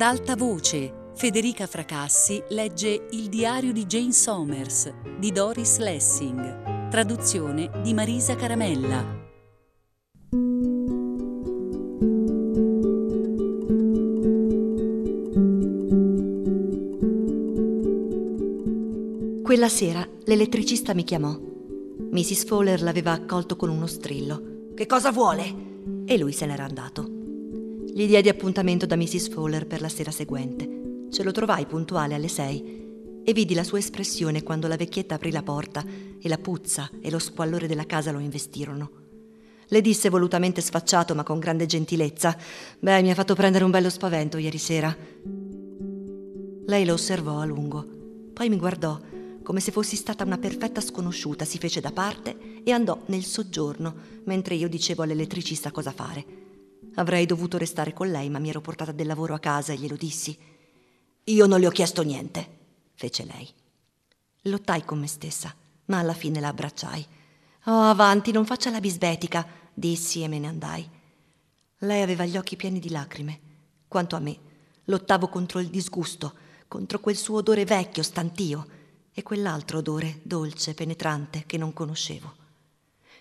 Ad alta voce, Federica Fracassi legge Il diario di Jane Somers di Doris Lessing, traduzione di Marisa Caramella. Quella sera l'elettricista mi chiamò. Mrs. Fowler l'aveva accolto con uno strillo. Che cosa vuole? E lui se n'era andato. Gli diedi appuntamento da Mrs. Fowler per la sera seguente. Ce lo trovai puntuale alle sei e vidi la sua espressione quando la vecchietta aprì la porta e la puzza e lo squallore della casa lo investirono. Le disse volutamente sfacciato ma con grande gentilezza: Beh, mi ha fatto prendere un bello spavento ieri sera. Lei lo osservò a lungo, poi mi guardò come se fossi stata una perfetta sconosciuta, si fece da parte e andò nel soggiorno, mentre io dicevo all'elettricista cosa fare. Avrei dovuto restare con lei, ma mi ero portata del lavoro a casa e glielo dissi. Io non le ho chiesto niente, fece lei. Lottai con me stessa, ma alla fine la abbracciai. Oh, avanti, non faccia la bisbetica, dissi e me ne andai. Lei aveva gli occhi pieni di lacrime. Quanto a me, lottavo contro il disgusto, contro quel suo odore vecchio, stantio e quell'altro odore dolce, penetrante, che non conoscevo.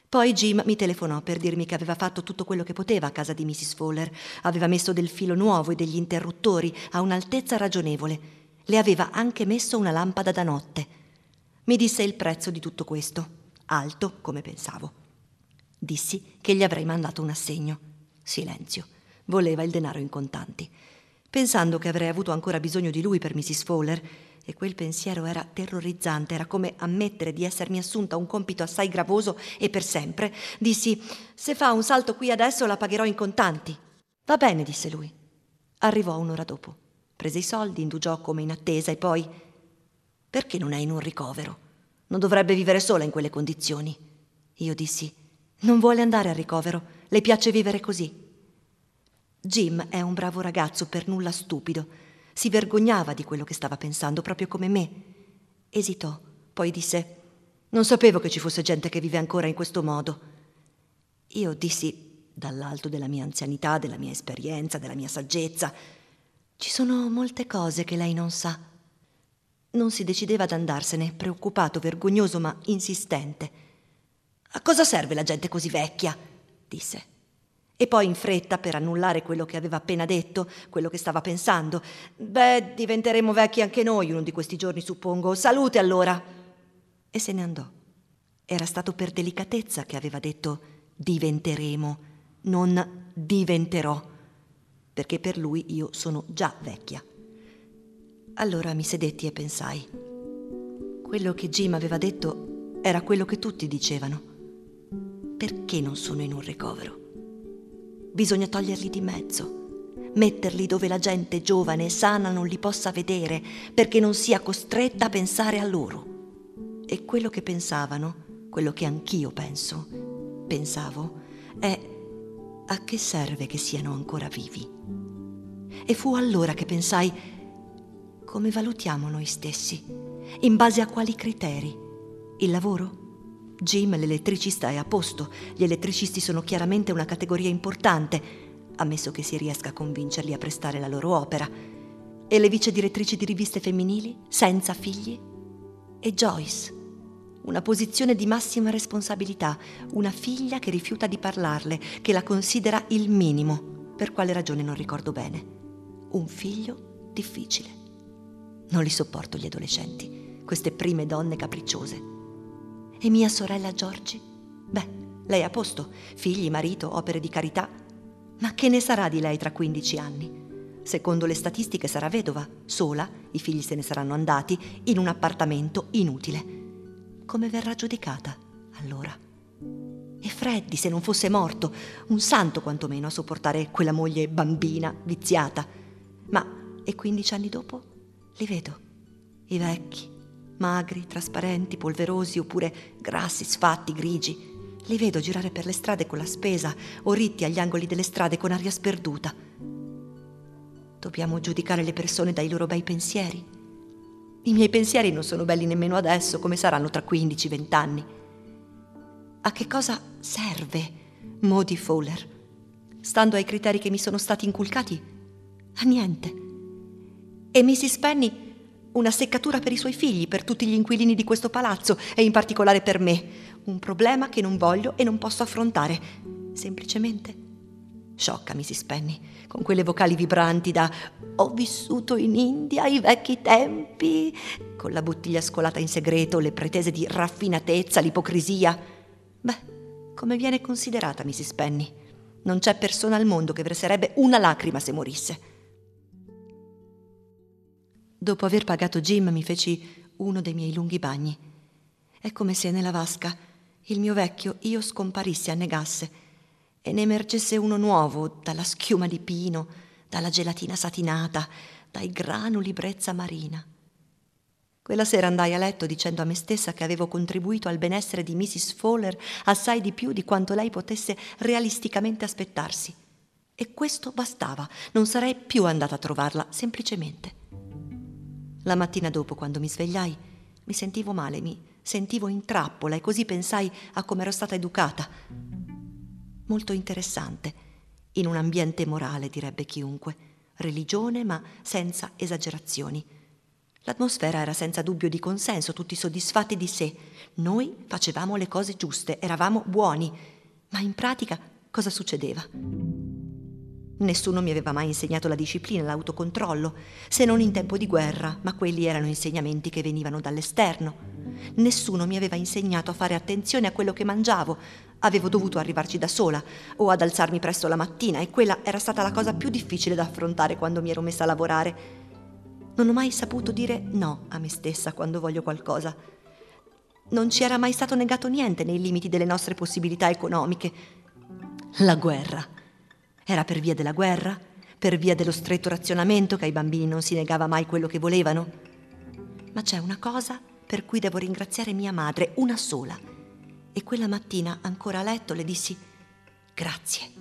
Poi Jim mi telefonò per dirmi che aveva fatto tutto quello che poteva a casa di Mrs. Fowler, aveva messo del filo nuovo e degli interruttori a un'altezza ragionevole. Le aveva anche messo una lampada da notte. Mi disse il prezzo di tutto questo, alto come pensavo. Dissi che gli avrei mandato un assegno. Silenzio. Voleva il denaro in contanti. Pensando che avrei avuto ancora bisogno di lui per Mrs. Fowler, e quel pensiero era terrorizzante, era come ammettere di essermi assunta un compito assai gravoso e per sempre. Dissi: Se fa un salto qui adesso la pagherò in contanti. Va bene, disse lui. Arrivò un'ora dopo. Prese i soldi, indugiò come in attesa e poi. Perché non è in un ricovero? Non dovrebbe vivere sola in quelle condizioni. Io dissi: Non vuole andare al ricovero, le piace vivere così. Jim è un bravo ragazzo, per nulla stupido si vergognava di quello che stava pensando, proprio come me. Esitò, poi disse: Non sapevo che ci fosse gente che vive ancora in questo modo. Io dissi, dall'alto della mia anzianità, della mia esperienza, della mia saggezza, ci sono molte cose che lei non sa. Non si decideva ad andarsene, preoccupato, vergognoso, ma insistente. A cosa serve la gente così vecchia? disse. E poi in fretta, per annullare quello che aveva appena detto, quello che stava pensando. Beh, diventeremo vecchi anche noi uno di questi giorni, suppongo. Salute allora. E se ne andò. Era stato per delicatezza che aveva detto diventeremo, non diventerò, perché per lui io sono già vecchia. Allora mi sedetti e pensai. Quello che Jim aveva detto era quello che tutti dicevano. Perché non sono in un ricovero? Bisogna toglierli di mezzo, metterli dove la gente giovane e sana non li possa vedere perché non sia costretta a pensare a loro. E quello che pensavano, quello che anch'io penso, pensavo, è a che serve che siano ancora vivi? E fu allora che pensai, come valutiamo noi stessi? In base a quali criteri? Il lavoro? Jim, l'elettricista, è a posto. Gli elettricisti sono chiaramente una categoria importante, ammesso che si riesca a convincerli a prestare la loro opera. E le vice direttrici di riviste femminili, senza figli? E Joyce, una posizione di massima responsabilità, una figlia che rifiuta di parlarle, che la considera il minimo, per quale ragione non ricordo bene. Un figlio difficile. Non li sopporto gli adolescenti, queste prime donne capricciose. E mia sorella Giorgi? Beh, lei a posto, figli, marito, opere di carità. Ma che ne sarà di lei tra 15 anni? Secondo le statistiche sarà vedova, sola, i figli se ne saranno andati, in un appartamento inutile. Come verrà giudicata, allora? E Freddy, se non fosse morto, un santo quantomeno a sopportare quella moglie bambina, viziata. Ma, e 15 anni dopo? Li vedo, i vecchi, magri, trasparenti, polverosi oppure grassi, sfatti, grigi. Li vedo girare per le strade con la spesa o ritti agli angoli delle strade con aria sperduta. Dobbiamo giudicare le persone dai loro bei pensieri. I miei pensieri non sono belli nemmeno adesso, come saranno tra 15-20 anni. A che cosa serve Modi Fowler? Stando ai criteri che mi sono stati inculcati? A niente. E Mrs. Penny una seccatura per i suoi figli, per tutti gli inquilini di questo palazzo e in particolare per me. Un problema che non voglio e non posso affrontare. Semplicemente sciocca Mrs. Penny, con quelle vocali vibranti da Ho vissuto in India ai vecchi tempi, con la bottiglia scolata in segreto, le pretese di raffinatezza, l'ipocrisia. Beh, come viene considerata Mrs. Penny? Non c'è persona al mondo che verserebbe una lacrima se morisse. Dopo aver pagato Jim mi feci uno dei miei lunghi bagni. È come se nella vasca il mio vecchio io scomparisse, annegasse e ne emergesse uno nuovo dalla schiuma di pino, dalla gelatina satinata, dai granuli brezza marina. Quella sera andai a letto dicendo a me stessa che avevo contribuito al benessere di Mrs. Fowler assai di più di quanto lei potesse realisticamente aspettarsi. E questo bastava, non sarei più andata a trovarla, semplicemente. La mattina dopo, quando mi svegliai, mi sentivo male, mi sentivo in trappola e così pensai a come ero stata educata. Molto interessante, in un ambiente morale, direbbe chiunque, religione ma senza esagerazioni. L'atmosfera era senza dubbio di consenso, tutti soddisfatti di sé. Noi facevamo le cose giuste, eravamo buoni, ma in pratica cosa succedeva? Nessuno mi aveva mai insegnato la disciplina, l'autocontrollo, se non in tempo di guerra, ma quelli erano insegnamenti che venivano dall'esterno. Nessuno mi aveva insegnato a fare attenzione a quello che mangiavo. Avevo dovuto arrivarci da sola o ad alzarmi presto la mattina e quella era stata la cosa più difficile da affrontare quando mi ero messa a lavorare. Non ho mai saputo dire no a me stessa quando voglio qualcosa. Non ci era mai stato negato niente nei limiti delle nostre possibilità economiche. La guerra era per via della guerra? Per via dello stretto razionamento che ai bambini non si negava mai quello che volevano? Ma c'è una cosa per cui devo ringraziare mia madre, una sola. E quella mattina, ancora a letto, le dissi grazie.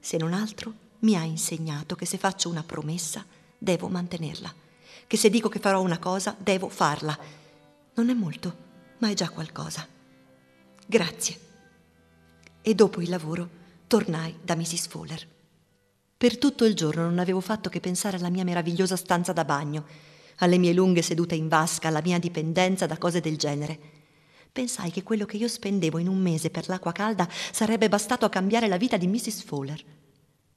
Se non altro, mi ha insegnato che se faccio una promessa, devo mantenerla. Che se dico che farò una cosa, devo farla. Non è molto, ma è già qualcosa. Grazie. E dopo il lavoro tornai da Mrs. Fowler. Per tutto il giorno non avevo fatto che pensare alla mia meravigliosa stanza da bagno, alle mie lunghe sedute in vasca, alla mia dipendenza da cose del genere. Pensai che quello che io spendevo in un mese per l'acqua calda sarebbe bastato a cambiare la vita di Mrs. Fowler.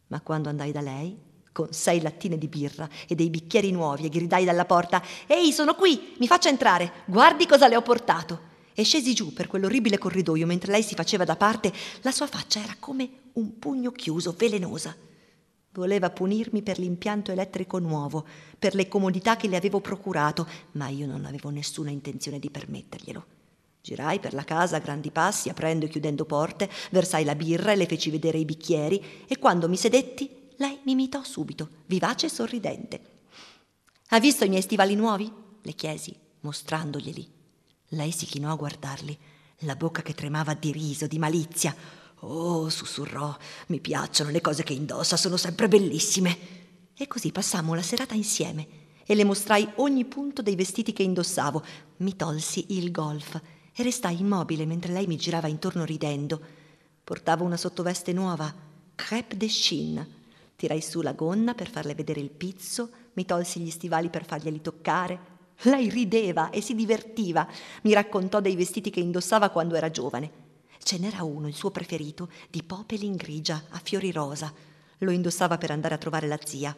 Ma quando andai da lei, con sei lattine di birra e dei bicchieri nuovi, e gridai dalla porta: Ehi, sono qui! Mi faccia entrare! Guardi cosa le ho portato! E scesi giù per quell'orribile corridoio mentre lei si faceva da parte, la sua faccia era come un pugno chiuso, velenosa. Voleva punirmi per l'impianto elettrico nuovo, per le comodità che le avevo procurato, ma io non avevo nessuna intenzione di permetterglielo. Girai per la casa a grandi passi, aprendo e chiudendo porte, versai la birra e le feci vedere i bicchieri, e quando mi sedetti, lei mi imitò subito, vivace e sorridente. Ha visto i miei stivali nuovi? le chiesi, mostrandoglieli. Lei si chinò a guardarli, la bocca che tremava di riso, di malizia. Oh, sussurrò, mi piacciono le cose che indossa, sono sempre bellissime. E così passammo la serata insieme e le mostrai ogni punto dei vestiti che indossavo. Mi tolsi il golf e restai immobile mentre lei mi girava intorno ridendo. Portavo una sottoveste nuova, crêpe de Chine. Tirai su la gonna per farle vedere il pizzo, mi tolsi gli stivali per farglieli toccare, lei rideva e si divertiva. Mi raccontò dei vestiti che indossava quando era giovane. Ce n'era uno, il suo preferito, di popelin grigia a fiori rosa. Lo indossava per andare a trovare la zia.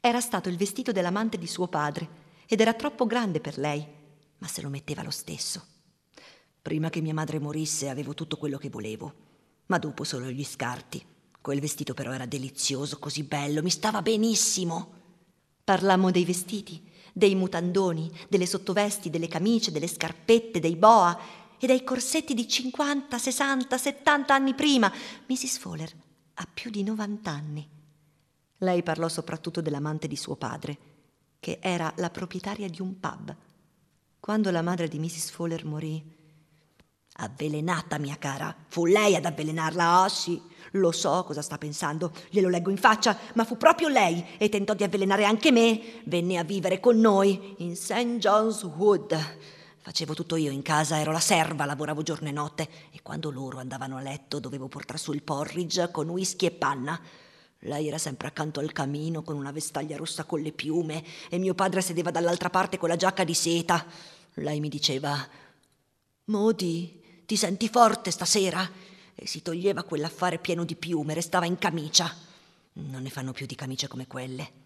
Era stato il vestito dell'amante di suo padre ed era troppo grande per lei, ma se lo metteva lo stesso. Prima che mia madre morisse avevo tutto quello che volevo, ma dopo solo gli scarti. Quel vestito però era delizioso, così bello, mi stava benissimo. Parlammo dei vestiti dei mutandoni, delle sottovesti, delle camicie, delle scarpette, dei boa e dei corsetti di 50, 60, 70 anni prima. Mrs. Fowler ha più di 90 anni. Lei parlò soprattutto dell'amante di suo padre, che era la proprietaria di un pub. Quando la madre di Mrs. Fowler morì, Avvelenata, mia cara. Fu lei ad avvelenarla, ah sì. Lo so cosa sta pensando, glielo leggo in faccia, ma fu proprio lei e tentò di avvelenare anche me. Venne a vivere con noi in St. John's Wood. Facevo tutto io in casa, ero la serva, lavoravo giorno e notte e quando loro andavano a letto dovevo portare su il porridge con whisky e panna. Lei era sempre accanto al camino con una vestaglia rossa con le piume e mio padre sedeva dall'altra parte con la giacca di seta. Lei mi diceva: Modi, ti senti forte stasera? E si toglieva quell'affare pieno di piume, restava in camicia. Non ne fanno più di camicie come quelle.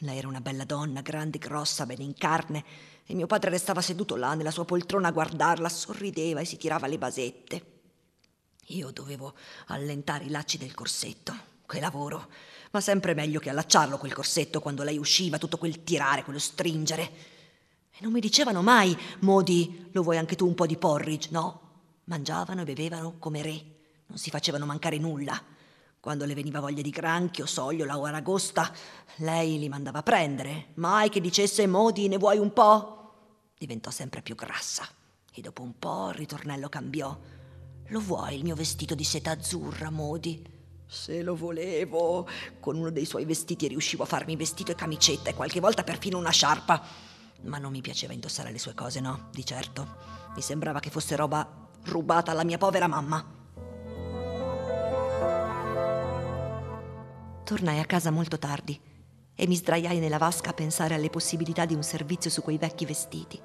Lei era una bella donna, grande, grossa, bene in carne, e mio padre restava seduto là nella sua poltrona a guardarla, sorrideva e si tirava le basette. Io dovevo allentare i lacci del corsetto. Che lavoro! Ma sempre meglio che allacciarlo quel corsetto quando lei usciva, tutto quel tirare, quello stringere. E non mi dicevano mai, Modi, lo vuoi anche tu un po' di porridge? No, mangiavano e bevevano come re, non si facevano mancare nulla. Quando le veniva voglia di granchio, sogliola o aragosta, lei li mandava a prendere. Mai che dicesse, Modi, ne vuoi un po'? Diventò sempre più grassa e dopo un po' il ritornello cambiò. Lo vuoi il mio vestito di seta azzurra, Modi? Se lo volevo. Con uno dei suoi vestiti riuscivo a farmi vestito e camicetta e qualche volta perfino una sciarpa. Ma non mi piaceva indossare le sue cose, no, di certo. Mi sembrava che fosse roba rubata alla mia povera mamma. Tornai a casa molto tardi e mi sdraiai nella vasca a pensare alle possibilità di un servizio su quei vecchi vestiti.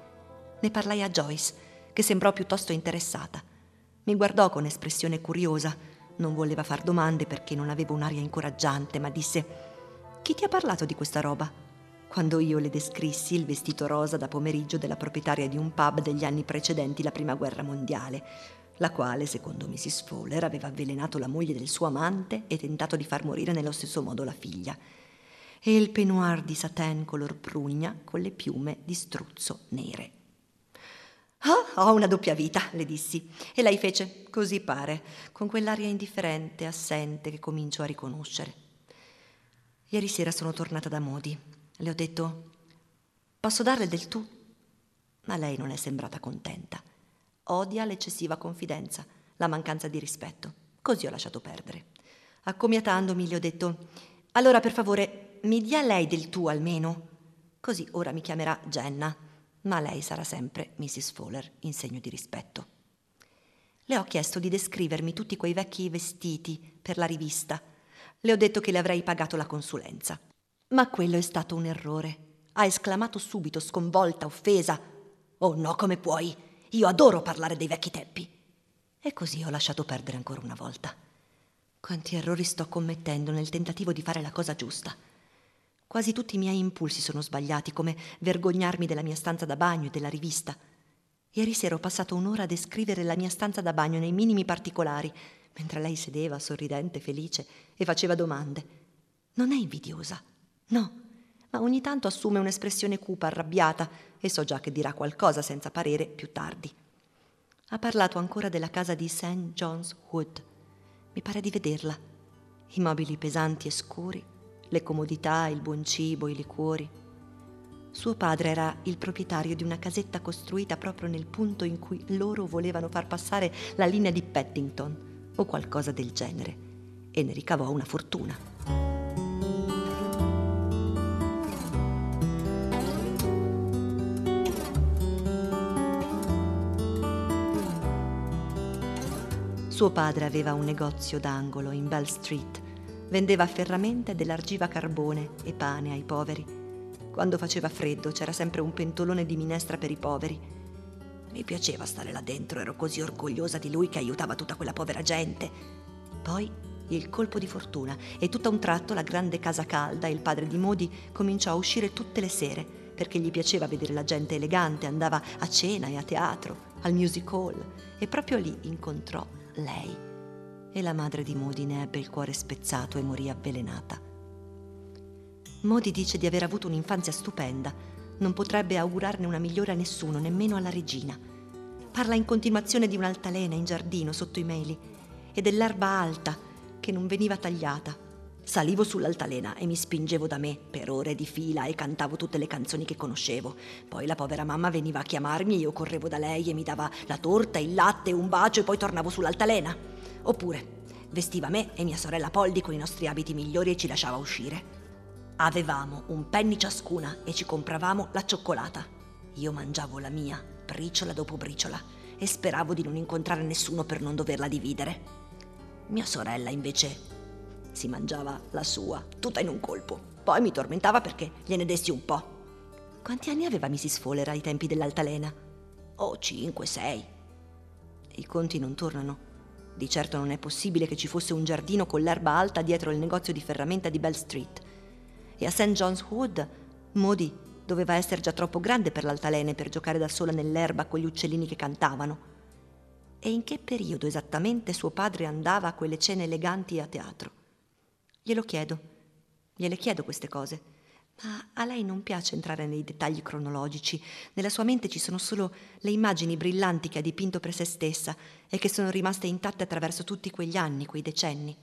Ne parlai a Joyce, che sembrò piuttosto interessata. Mi guardò con espressione curiosa non voleva far domande perché non aveva un'aria incoraggiante, ma disse Chi ti ha parlato di questa roba? Quando io le descrissi il vestito rosa da pomeriggio della proprietaria di un pub degli anni precedenti la Prima Guerra Mondiale, la quale, secondo Mrs. Fowler, aveva avvelenato la moglie del suo amante e tentato di far morire nello stesso modo la figlia, e il peignoir di satin color prugna con le piume di struzzo nere. Ah, ho una doppia vita, le dissi. E lei fece, così pare, con quell'aria indifferente, assente che comincio a riconoscere. Ieri sera sono tornata da Modi. Le ho detto, posso darle del tu? Ma lei non è sembrata contenta. Odia l'eccessiva confidenza, la mancanza di rispetto. Così ho lasciato perdere. Accomiatandomi le ho detto, allora per favore mi dia lei del tu almeno. Così ora mi chiamerà Jenna ma lei sarà sempre Mrs. Fowler in segno di rispetto. Le ho chiesto di descrivermi tutti quei vecchi vestiti per la rivista. Le ho detto che le avrei pagato la consulenza. Ma quello è stato un errore. Ha esclamato subito, sconvolta, offesa. Oh no, come puoi? Io adoro parlare dei vecchi tempi. E così ho lasciato perdere ancora una volta. Quanti errori sto commettendo nel tentativo di fare la cosa giusta. Quasi tutti i miei impulsi sono sbagliati, come vergognarmi della mia stanza da bagno e della rivista. Ieri sera ho passato un'ora a descrivere la mia stanza da bagno nei minimi particolari, mentre lei sedeva, sorridente, felice, e faceva domande. Non è invidiosa, no, ma ogni tanto assume un'espressione cupa, arrabbiata, e so già che dirà qualcosa senza parere più tardi. Ha parlato ancora della casa di St. John's Wood. Mi pare di vederla. I mobili pesanti e scuri, le comodità, il buon cibo, i liquori. Suo padre era il proprietario di una casetta costruita proprio nel punto in cui loro volevano far passare la linea di Paddington o qualcosa del genere e ne ricavò una fortuna. Suo padre aveva un negozio d'angolo in Bell Street vendeva ferramenta ed elargiva carbone e pane ai poveri. Quando faceva freddo c'era sempre un pentolone di minestra per i poveri. Mi piaceva stare là dentro, ero così orgogliosa di lui che aiutava tutta quella povera gente. Poi il colpo di fortuna e tutto a un tratto la grande casa calda e il padre di Modi cominciò a uscire tutte le sere perché gli piaceva vedere la gente elegante, andava a cena e a teatro, al music hall e proprio lì incontrò lei e la madre di Modi ne ebbe il cuore spezzato e morì avvelenata. Modi dice di aver avuto un'infanzia stupenda, non potrebbe augurarne una migliore a nessuno, nemmeno alla regina. Parla in continuazione di un'altalena in giardino sotto i meli e dell'erba alta che non veniva tagliata. Salivo sull'altalena e mi spingevo da me per ore di fila e cantavo tutte le canzoni che conoscevo. Poi la povera mamma veniva a chiamarmi e io correvo da lei e mi dava la torta, il latte, un bacio e poi tornavo sull'altalena. Oppure vestiva me e mia sorella Polly con i nostri abiti migliori e ci lasciava uscire. Avevamo un penny ciascuna e ci compravamo la cioccolata. Io mangiavo la mia, briciola dopo briciola, e speravo di non incontrare nessuno per non doverla dividere. Mia sorella invece Si mangiava la sua, tutta in un colpo. Poi mi tormentava perché gliene dessi un po'. Quanti anni aveva Mrs. Fowler ai tempi dell'altalena? Oh, cinque, sei. I conti non tornano. Di certo non è possibile che ci fosse un giardino con l'erba alta dietro il negozio di ferramenta di Bell Street. E a St. John's Wood, Modi doveva essere già troppo grande per l'altalena per giocare da sola nell'erba con gli uccellini che cantavano. E in che periodo esattamente suo padre andava a quelle cene eleganti a teatro? Glielo chiedo, gliele chiedo queste cose ma a lei non piace entrare nei dettagli cronologici. Nella sua mente ci sono solo le immagini brillanti che ha dipinto per se stessa e che sono rimaste intatte attraverso tutti quegli anni, quei decenni.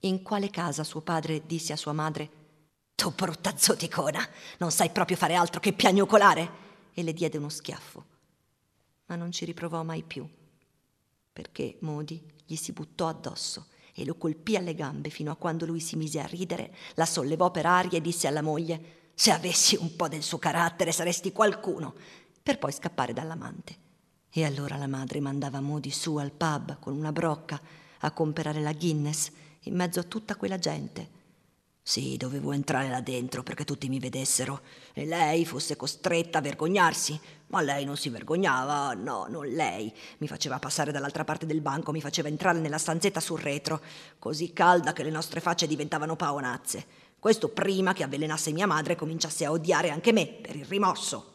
In quale casa suo padre disse a sua madre Tu brutta zoticona, non sai proprio fare altro che piagnucolare? E le diede uno schiaffo. Ma non ci riprovò mai più, perché Modi gli si buttò addosso e lo colpì alle gambe fino a quando lui si mise a ridere, la sollevò per aria e disse alla moglie Se avessi un po' del suo carattere saresti qualcuno, per poi scappare dall'amante. E allora la madre mandava Modi su al pub con una brocca a comprare la Guinness in mezzo a tutta quella gente sì, dovevo entrare là dentro perché tutti mi vedessero e lei fosse costretta a vergognarsi. Ma lei non si vergognava, no, non lei. Mi faceva passare dall'altra parte del banco, mi faceva entrare nella stanzetta sul retro, così calda che le nostre facce diventavano paonazze. Questo prima che avvelenasse mia madre e cominciasse a odiare anche me per il rimorso.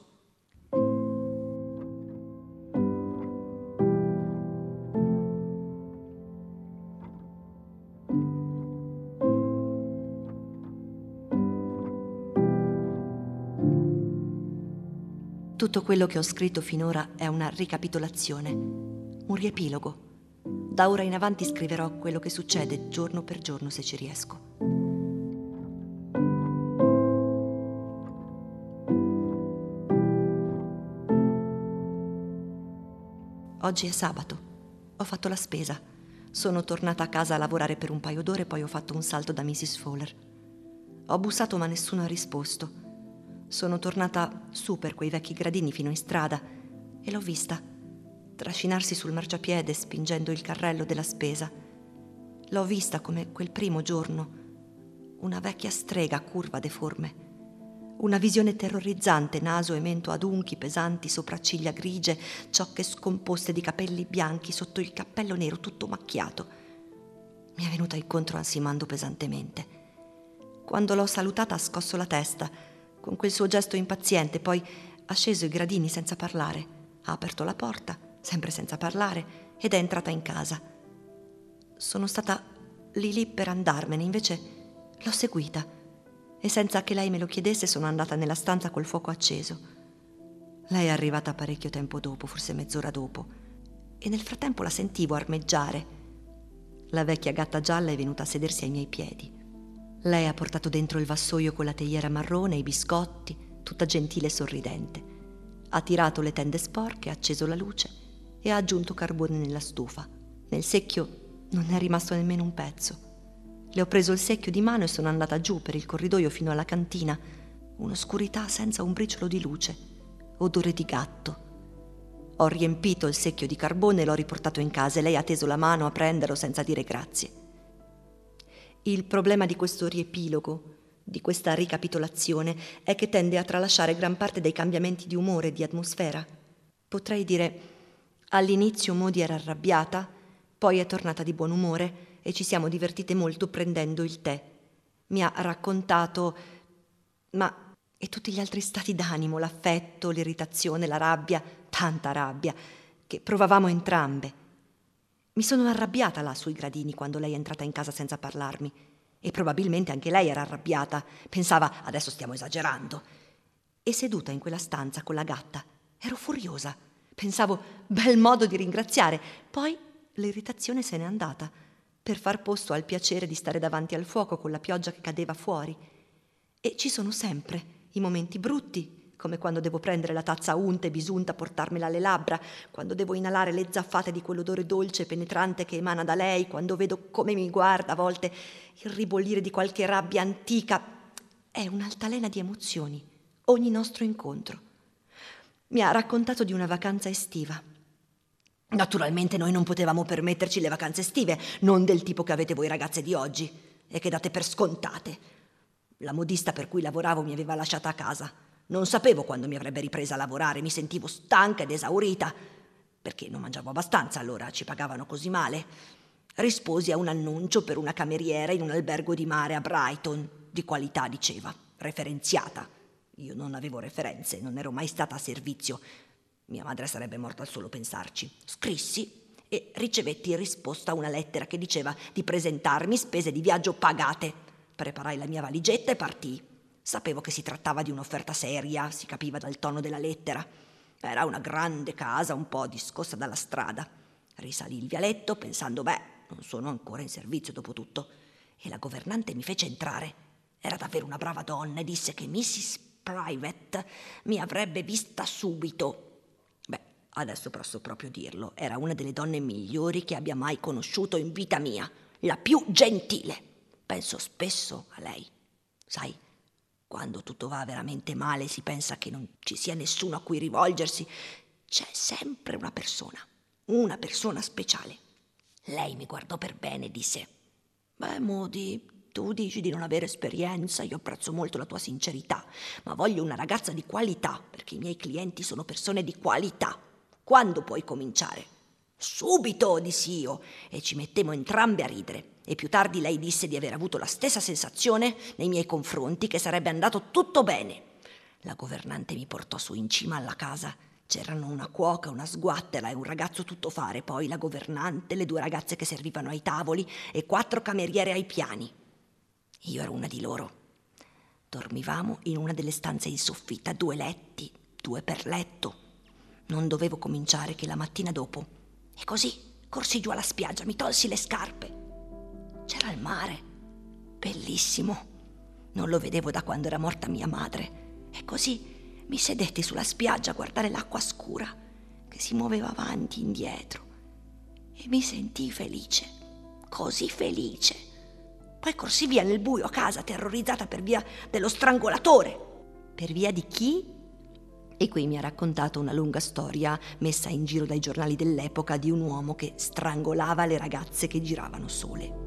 Tutto quello che ho scritto finora è una ricapitolazione, un riepilogo. Da ora in avanti scriverò quello che succede giorno per giorno se ci riesco. Oggi è sabato. Ho fatto la spesa. Sono tornata a casa a lavorare per un paio d'ore e poi ho fatto un salto da Mrs. Fowler. Ho bussato ma nessuno ha risposto. Sono tornata su per quei vecchi gradini fino in strada e l'ho vista trascinarsi sul marciapiede spingendo il carrello della spesa. L'ho vista come quel primo giorno, una vecchia strega curva deforme. Una visione terrorizzante, naso e mento adunchi, pesanti, sopracciglia grigie, ciocche scomposte di capelli bianchi sotto il cappello nero tutto macchiato. Mi è venuta incontro ansimando pesantemente. Quando l'ho salutata ha scosso la testa con quel suo gesto impaziente, poi ha sceso i gradini senza parlare, ha aperto la porta, sempre senza parlare, ed è entrata in casa. Sono stata lì lì per andarmene, invece l'ho seguita e senza che lei me lo chiedesse sono andata nella stanza col fuoco acceso. Lei è arrivata parecchio tempo dopo, forse mezz'ora dopo, e nel frattempo la sentivo armeggiare. La vecchia gatta gialla è venuta a sedersi ai miei piedi. Lei ha portato dentro il vassoio con la teiera marrone, i biscotti, tutta gentile e sorridente. Ha tirato le tende sporche, ha acceso la luce e ha aggiunto carbone nella stufa. Nel secchio non è rimasto nemmeno un pezzo. Le ho preso il secchio di mano e sono andata giù per il corridoio fino alla cantina. Un'oscurità senza un briciolo di luce, odore di gatto. Ho riempito il secchio di carbone e l'ho riportato in casa e lei ha teso la mano a prenderlo senza dire grazie. Il problema di questo riepilogo, di questa ricapitolazione, è che tende a tralasciare gran parte dei cambiamenti di umore e di atmosfera. Potrei dire, all'inizio Modi era arrabbiata, poi è tornata di buon umore e ci siamo divertite molto prendendo il tè. Mi ha raccontato, ma e tutti gli altri stati d'animo, l'affetto, l'irritazione, la rabbia, tanta rabbia, che provavamo entrambe. Mi sono arrabbiata là sui gradini quando lei è entrata in casa senza parlarmi. E probabilmente anche lei era arrabbiata. Pensava, adesso stiamo esagerando. E seduta in quella stanza con la gatta, ero furiosa. Pensavo, bel modo di ringraziare. Poi l'irritazione se n'è andata, per far posto al piacere di stare davanti al fuoco con la pioggia che cadeva fuori. E ci sono sempre i momenti brutti come quando devo prendere la tazza unta e bisunta, portarmela alle labbra, quando devo inalare le zaffate di quell'odore dolce e penetrante che emana da lei, quando vedo come mi guarda a volte il ribollire di qualche rabbia antica. È un'altalena di emozioni, ogni nostro incontro. Mi ha raccontato di una vacanza estiva. Naturalmente noi non potevamo permetterci le vacanze estive, non del tipo che avete voi ragazze di oggi. e che date per scontate. La modista per cui lavoravo mi aveva lasciata a casa. Non sapevo quando mi avrebbe ripresa a lavorare, mi sentivo stanca ed esaurita, perché non mangiavo abbastanza allora, ci pagavano così male. Risposi a un annuncio per una cameriera in un albergo di mare a Brighton, di qualità diceva, referenziata. Io non avevo referenze, non ero mai stata a servizio. Mia madre sarebbe morta al solo pensarci. Scrissi e ricevetti in risposta una lettera che diceva di presentarmi spese di viaggio pagate. Preparai la mia valigetta e partii. Sapevo che si trattava di un'offerta seria, si capiva dal tono della lettera. Era una grande casa, un po' discossa dalla strada. Risalì il vialetto pensando, beh, non sono ancora in servizio dopo tutto. E la governante mi fece entrare. Era davvero una brava donna e disse che Mrs. Private mi avrebbe vista subito Adesso posso proprio dirlo, era una delle donne migliori che abbia mai conosciuto in vita mia, la più gentile. Penso spesso a lei. Sai, quando tutto va veramente male si pensa che non ci sia nessuno a cui rivolgersi, c'è sempre una persona, una persona speciale. Lei mi guardò per bene e disse, Beh, Modi, tu dici di non avere esperienza, io apprezzo molto la tua sincerità, ma voglio una ragazza di qualità, perché i miei clienti sono persone di qualità. Quando puoi cominciare? Subito, dissi io, e ci mettemmo entrambe a ridere. E più tardi lei disse di aver avuto la stessa sensazione nei miei confronti, che sarebbe andato tutto bene. La governante mi portò su in cima alla casa. C'erano una cuoca, una sguattera e un ragazzo tuttofare, poi la governante, le due ragazze che servivano ai tavoli e quattro cameriere ai piani. Io ero una di loro. Dormivamo in una delle stanze in soffitta, due letti, due per letto, non dovevo cominciare che la mattina dopo. E così corsi giù alla spiaggia, mi tolsi le scarpe. C'era il mare, bellissimo. Non lo vedevo da quando era morta mia madre. E così mi sedetti sulla spiaggia a guardare l'acqua scura che si muoveva avanti e indietro. E mi sentii felice, così felice. Poi corsi via nel buio a casa, terrorizzata per via dello strangolatore. Per via di chi? E qui mi ha raccontato una lunga storia messa in giro dai giornali dell'epoca di un uomo che strangolava le ragazze che giravano sole.